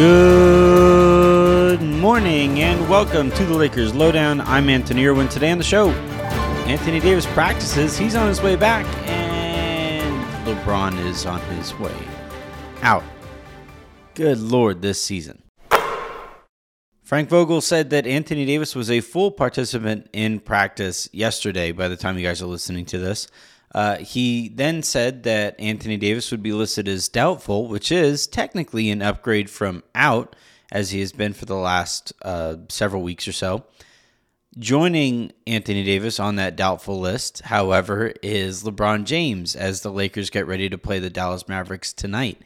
Good morning and welcome to the Lakers Lowdown. I'm Anthony Irwin. Today on the show, Anthony Davis practices. He's on his way back, and LeBron is on his way out. Good Lord, this season. Frank Vogel said that Anthony Davis was a full participant in practice yesterday by the time you guys are listening to this. Uh, he then said that Anthony Davis would be listed as doubtful, which is technically an upgrade from out, as he has been for the last uh, several weeks or so. Joining Anthony Davis on that doubtful list, however, is LeBron James as the Lakers get ready to play the Dallas Mavericks tonight.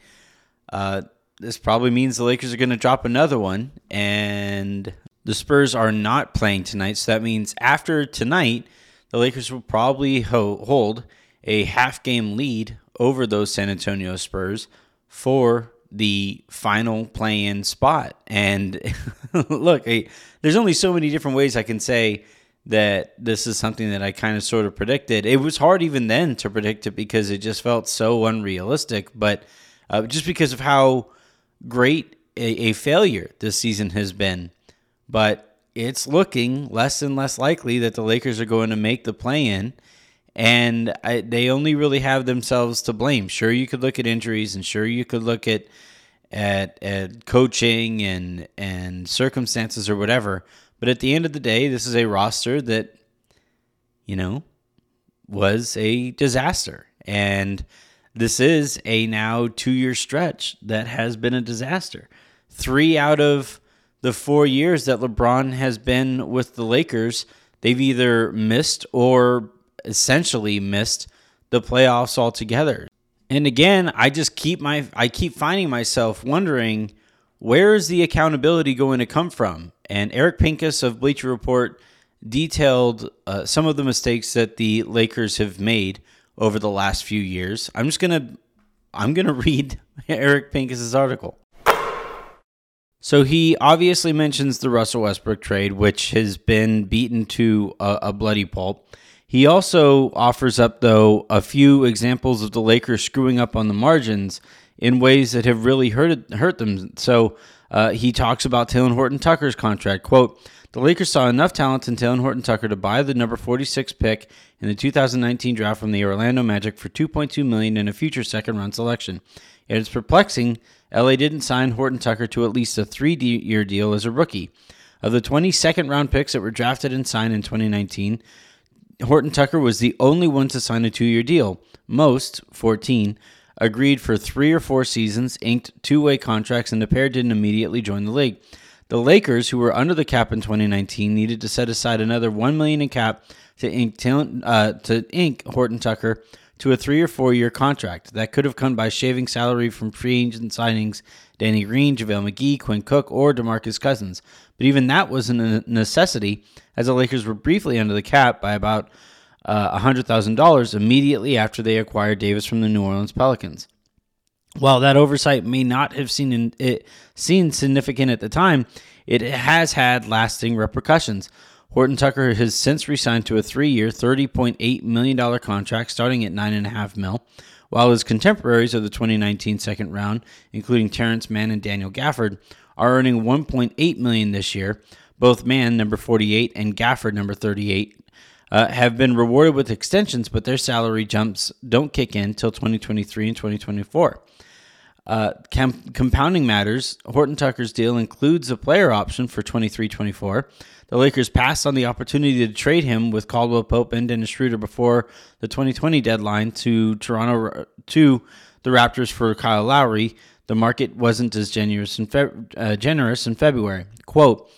Uh, this probably means the Lakers are going to drop another one, and the Spurs are not playing tonight. So that means after tonight, the Lakers will probably ho- hold a half game lead over those San Antonio Spurs for the final play in spot. And look, I, there's only so many different ways I can say that this is something that I kind of sort of predicted. It was hard even then to predict it because it just felt so unrealistic, but uh, just because of how great a, a failure this season has been. But it's looking less and less likely that the Lakers are going to make the play in. And I, they only really have themselves to blame. Sure, you could look at injuries, and sure, you could look at at, at coaching and and circumstances or whatever. But at the end of the day, this is a roster that, you know, was a disaster. And this is a now two year stretch that has been a disaster. Three out of the four years that LeBron has been with the Lakers, they've either missed or essentially missed the playoffs altogether. And again, I just keep my I keep finding myself wondering where is the accountability going to come from? And Eric Pincus of Bleacher Report detailed uh, some of the mistakes that the Lakers have made over the last few years. I'm just gonna I'm gonna read Eric Pincus's article. So he obviously mentions the Russell Westbrook trade, which has been beaten to a, a, bloody pulp. He also offers up, though, a few examples of the Lakers screwing up on the margins in ways that have really hurt hurt them. So uh, he talks about Talen Horton Tucker's contract. Quote, the Lakers saw enough talent in Talen Horton Tucker to buy the number 46 pick in the 2019 draft from the Orlando Magic for 2.2 million in a future second round selection. It is perplexing LA didn't sign Horton Tucker to at least a three year deal as a rookie. Of the 20 second round picks that were drafted and signed in 2019, Horton Tucker was the only one to sign a two year deal. Most, 14, agreed for three or four seasons, inked two way contracts, and the pair didn't immediately join the league. The Lakers, who were under the cap in 2019, needed to set aside another 1 million in cap to ink, uh, to ink Horton Tucker to a three or four year contract. That could have come by shaving salary from free agent signings Danny Green, JaVale McGee, Quinn Cook, or DeMarcus Cousins. But even that wasn't a necessity, as the Lakers were briefly under the cap by about uh, $100,000 immediately after they acquired Davis from the New Orleans Pelicans. While that oversight may not have seen it seen significant at the time, it has had lasting repercussions. Horton Tucker has since re-signed to a three-year, $30.8 million contract starting at $9.5 mil, while his contemporaries of the 2019 second round, including Terrence Mann and Daniel Gafford, are earning 1.8 million this year. Both Mann, number 48, and Gafford, number 38, uh, have been rewarded with extensions, but their salary jumps don't kick in until 2023 and 2024. Uh, compounding matters, Horton Tucker's deal includes a player option for 23 24 the Lakers passed on the opportunity to trade him with Caldwell Pope and Dennis Schroeder before the 2020 deadline to Toronto to the Raptors for Kyle Lowry. The market wasn't as generous in, Fe- uh, generous in February. Quote,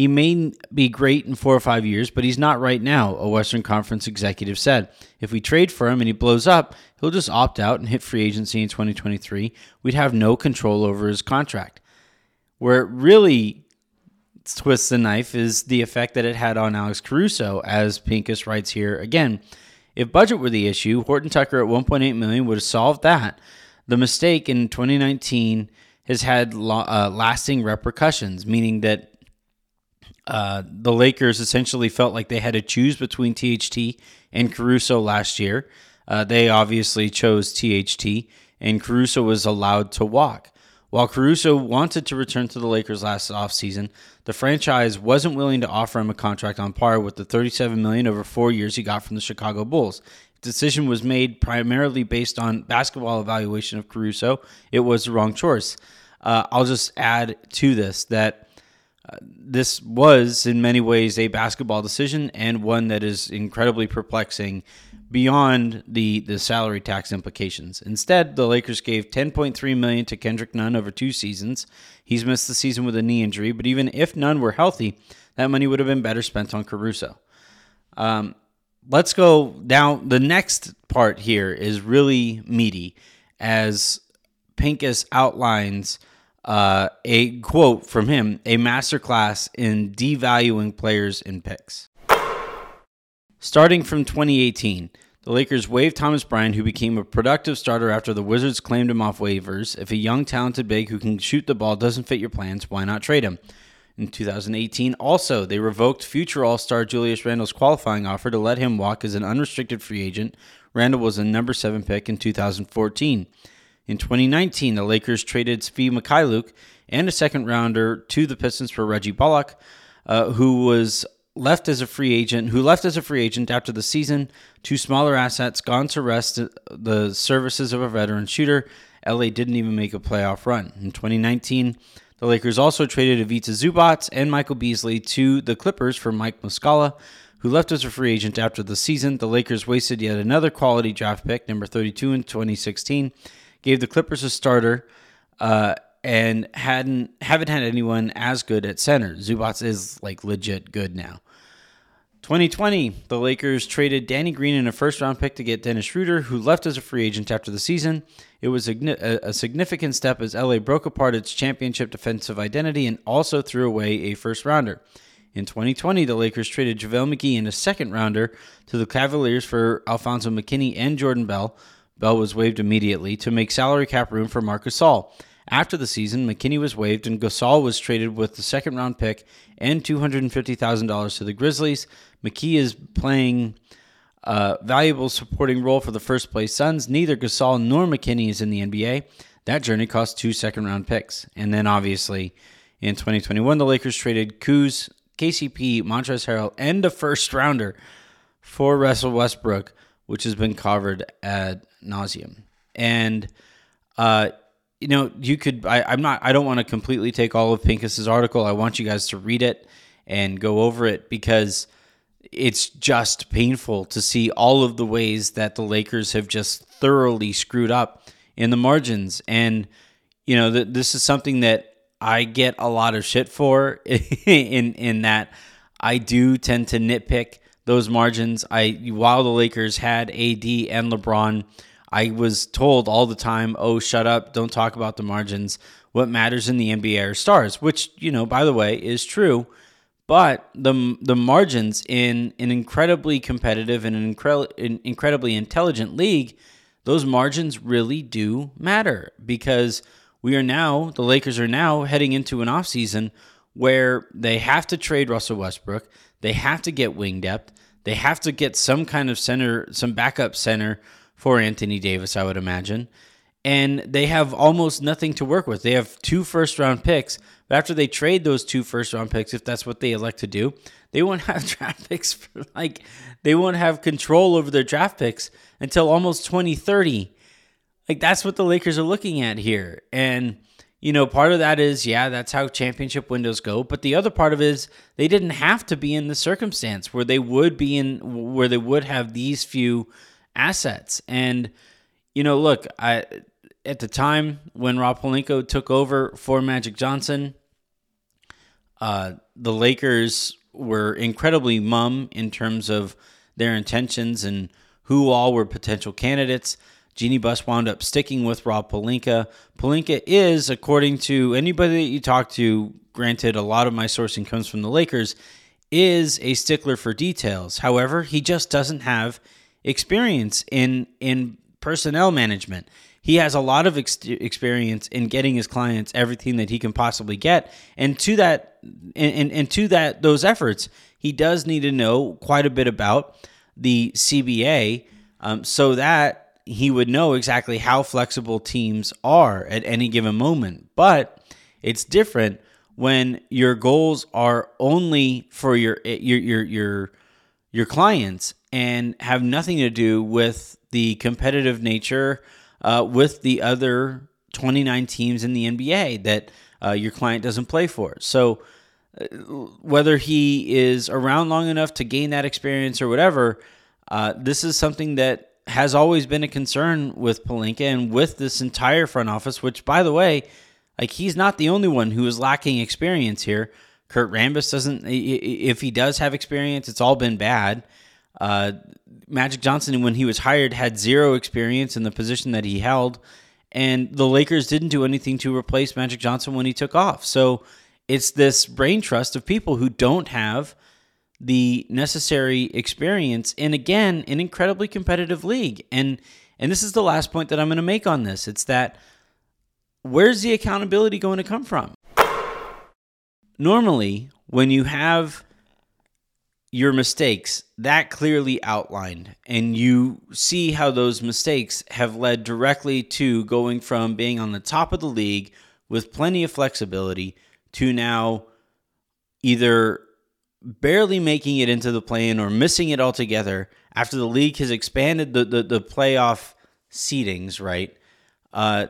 he may be great in four or five years, but he's not right now, a Western Conference executive said. If we trade for him and he blows up, he'll just opt out and hit free agency in 2023. We'd have no control over his contract. Where it really twists the knife is the effect that it had on Alex Caruso, as Pincus writes here again. If budget were the issue, Horton Tucker at 1.8 million would have solved that. The mistake in 2019 has had uh, lasting repercussions, meaning that uh, the Lakers essentially felt like they had to choose between THT and Caruso last year. Uh, they obviously chose THT, and Caruso was allowed to walk. While Caruso wanted to return to the Lakers last offseason, the franchise wasn't willing to offer him a contract on par with the 37 million over 4 years he got from the Chicago Bulls. The decision was made primarily based on basketball evaluation of Caruso. It was the wrong choice. Uh, I'll just add to this that this was in many ways a basketball decision and one that is incredibly perplexing beyond the the salary tax implications. Instead, the Lakers gave 10.3 million to Kendrick Nunn over two seasons. He's missed the season with a knee injury, but even if Nunn were healthy, that money would have been better spent on Caruso. Um, let's go down. The next part here is really meaty, as Pincus outlines uh, a quote from him: "A masterclass in devaluing players and picks." Starting from 2018, the Lakers waived Thomas Bryant, who became a productive starter after the Wizards claimed him off waivers. If a young, talented big who can shoot the ball doesn't fit your plans, why not trade him? In 2018, also, they revoked future All Star Julius Randle's qualifying offer to let him walk as an unrestricted free agent. Randle was a number seven pick in 2014. In 2019, the Lakers traded Svi Mykhailiuk and a second rounder to the Pistons for Reggie Bullock, uh, who was left as a free agent, who left as a free agent after the season. Two smaller assets gone to wrest the services of a veteran shooter. LA didn't even make a playoff run. In 2019, the Lakers also traded Ivica Zubac and Michael Beasley to the Clippers for Mike Muscala, who left as a free agent after the season. The Lakers wasted yet another quality draft pick, number 32 in 2016, gave the Clippers a starter, uh, and hadn't haven't had anyone as good at center. Zubac is like legit good now. 2020, the Lakers traded Danny Green in a first round pick to get Dennis Schroeder, who left as a free agent after the season. It was a, significant step as LA broke apart its championship defensive identity and also threw away a first rounder. In 2020, the Lakers traded JaVale McGee in a second rounder to the Cavaliers for Alfonzo McKinnie and Jordan Bell. Bell was waived immediately to make salary cap room for Marc Gasol. After the season, McKinnie was waived and Gasol was traded with the second round pick and $250,000 to the Grizzlies. McGee is playing a valuable supporting role for the first place Suns. Neither Gasol nor McKinnie is in the NBA. That journey cost two second round picks. And then obviously in 2021, the Lakers traded Kuz, KCP, Montrezl Harrell, and a first rounder for Russell Westbrook, which has been covered ad nauseum. And uh, you know, you could. I, am not. I don't want to completely take all of Pincus's article. I want you guys to read it and go over it because it's just painful to see all of the ways that the Lakers have just thoroughly screwed up in the margins. And you know, th- this is something that I get a lot of shit for. in in that I do tend to nitpick those margins. I while the Lakers had AD and LeBron I was told all the time, oh, shut up, don't talk about the margins. What matters in the NBA are stars, which, you know, by the way, is true. But the, the margins in an incredibly competitive and an incre- incredibly intelligent league, those margins really do matter because we are now, the Lakers are now heading into an offseason where they have to trade Russell Westbrook. They have to get wing depth. They have to get some kind of center, some backup center for Anthony Davis, I would imagine. And they have almost nothing to work with. They have two first round picks. But after they trade those two first round picks, if that's what they elect to do, they won't have draft picks for like, they won't have control over their draft picks until almost 2030. Like, that's what the Lakers are looking at here. And, you know, part of that is, yeah, that's how championship windows go. But the other part of it is they didn't have to be in the circumstance where they would be in, where they would have these few assets. And you know, look, I at the time when Rob Pelinka took over for Magic Johnson, uh, the Lakers were incredibly mum in terms of their intentions and who all were potential candidates. Jeanie Buss wound up sticking with Rob Pelinka. Pelinka is, according to anybody that you talk to, granted, a lot of my sourcing comes from the Lakers, is a stickler for details. However, he just doesn't have experience in in personnel management. He has a lot of ex- experience in getting his clients everything that he can possibly get, and to that, and, and, to that, those efforts, he does need to know quite a bit about the CBA, um, so that he would know exactly how flexible teams are at any given moment. But it's different when your goals are only for your your your your your clients and have nothing to do with the competitive nature uh, with the other 29 teams in the NBA that uh, your client doesn't play for. So uh, whether he is around long enough to gain that experience or whatever, uh, this is something that has always been a concern with Pelinka and with this entire front office. Which, by the way, like he's not the only one who is lacking experience here. Kurt Rambis doesn't. If he does have experience, it's all been bad. Uh, Magic Johnson, when he was hired, had zero experience in the position that he held, and the Lakers didn't do anything to replace Magic Johnson when he took off. So it's this brain trust of people who don't have the necessary experience in again an incredibly competitive league. And and this is the last point that I'm going to make on this. It's that where's the accountability going to come from? Normally, when you have your mistakes that clearly outlined and you see how those mistakes have led directly to going from being on the top of the league with plenty of flexibility to now either barely making it into the play-in or missing it altogether after the league has expanded the the, the playoff seedings right? Uh,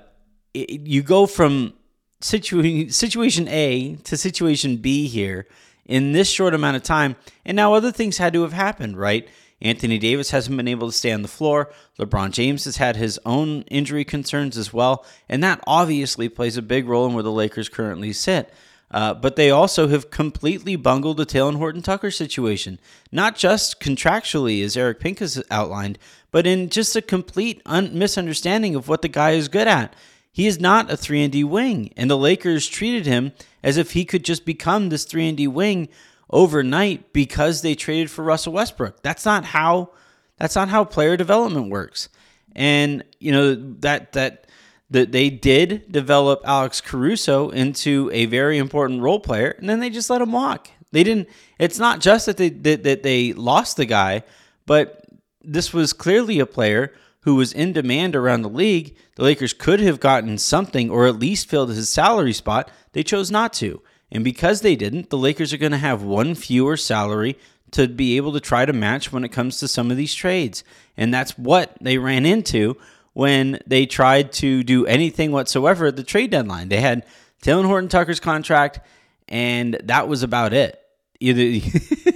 it, you go from situa- situation A to situation B here in this short amount of time. And now other things had to have happened, right? Anthony Davis hasn't been able to stay on the floor. LeBron James has had his own injury concerns as well. And that obviously plays a big role in where the Lakers currently sit. Uh, but they also have completely bungled the Talen Horton Tucker situation, not just contractually, as Eric Pink has outlined, but in just a complete un- misunderstanding of what the guy is good at. He is not a 3 and D wing, and the Lakers treated him as if he could just become this 3 and D wing overnight because they traded for Russell Westbrook. That's not how that's not how player development works. And you know that that that they did develop Alex Caruso into a very important role player, and then they just let him walk. They didn't. It's not just that they that, that they lost the guy, but this was clearly a player who was in demand around the league. The Lakers could have gotten something or at least filled his salary spot. They chose not to. And because they didn't, the Lakers are going to have one fewer salary to be able to try to match when it comes to some of these trades. And that's what they ran into when they tried to do anything whatsoever at the trade deadline. They had Talen Horton Tucker's contract, and that was about it. Either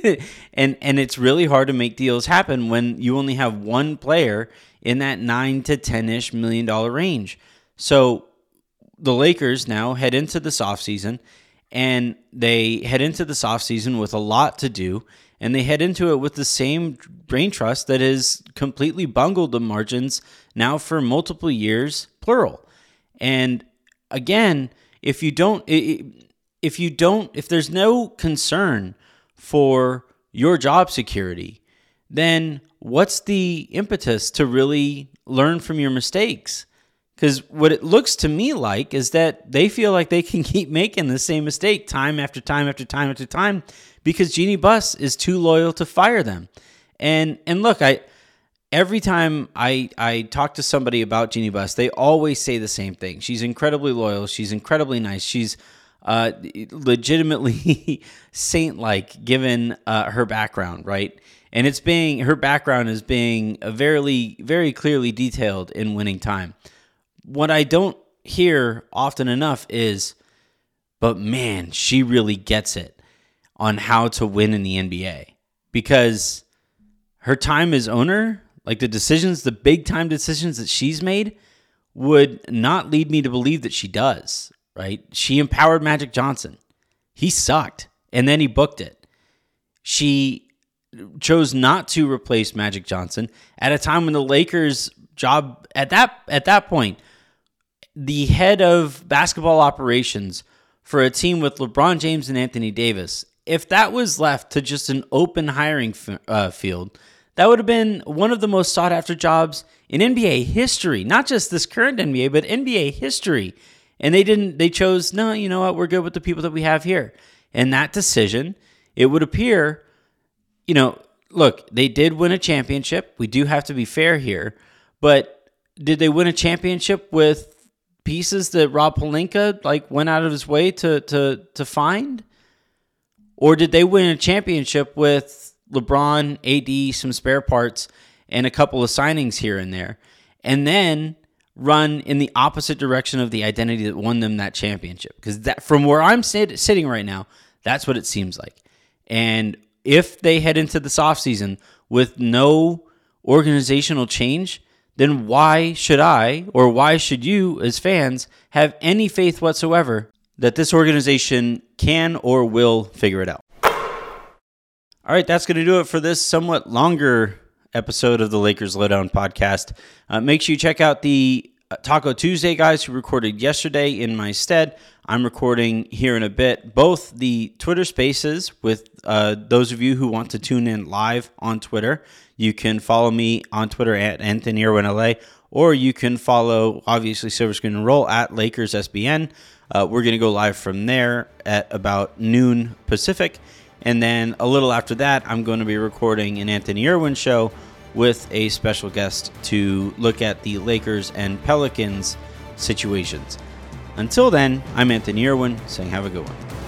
and and it's really hard to make deals happen when you only have one player in that nine to ten ish million dollar range. So the Lakers now head into this offseason and they head into this offseason with a lot to do and they head into it with the same brain trust that has completely bungled the margins now for multiple years plural and again if you don't if you don't if there's no concern for your job security then what's the impetus to really learn from your mistakes because what it looks to me like is that they feel like they can keep making the same mistake time after time after time after time because Jeanie Buss is too loyal to fire them. And and look, I every time I I talk to somebody about Jeanie Buss, they always say the same thing. She's incredibly loyal. She's incredibly nice. She's uh, legitimately saint-like given uh, her background, right? And it's being her background is being very very clearly detailed in winning time. What I don't hear often enough is, but man, she really gets it on how to win in the NBA because her time as owner, like the decisions, the big time decisions that she's made, would not lead me to believe that she does, right? She empowered Magic Johnson. He sucked and then he booked it. She chose not to replace Magic Johnson at a time when the Lakers job at that at that point the head of basketball operations for a team with LeBron James and Anthony Davis, if that was left to just an open hiring f- uh, field, that would have been one of the most sought after jobs in NBA history, not just this current NBA, but NBA history. And they didn't, they chose, no, you know what, we're good with the people that we have here. And that decision, it would appear, you know, look, they did win a championship. We do have to be fair here, but did they win a championship with pieces that Rob Pelinka like went out of his way to to to find? Or did they win a championship with LeBron, AD, some spare parts, and a couple of signings here and there, and then run in the opposite direction of the identity that won them that championship? Because that, from where I'm sit, sitting right now, that's what it seems like. And if they head into this offseason with no organizational change, then why should I or why should you as fans have any faith whatsoever that this organization can or will figure it out? All right, that's going to do it for this somewhat longer episode of the Lakers Lowdown podcast. Uh, make sure you check out the uh, Taco Tuesday guys who recorded yesterday in my stead. I'm recording here in a bit both the Twitter spaces with uh, those of you who want to tune in live on Twitter. You can follow me on Twitter at Anthony Irwin LA, or you can follow obviously Silver Screen and Roll at Lakers SBN. Uh, we're going to go live from there at about noon Pacific. And then a little after that, I'm going to be recording an Anthony Irwin show with a special guest to look at the Lakers and Pelicans situations. Until then, I'm Anthony Irwin saying have a good one.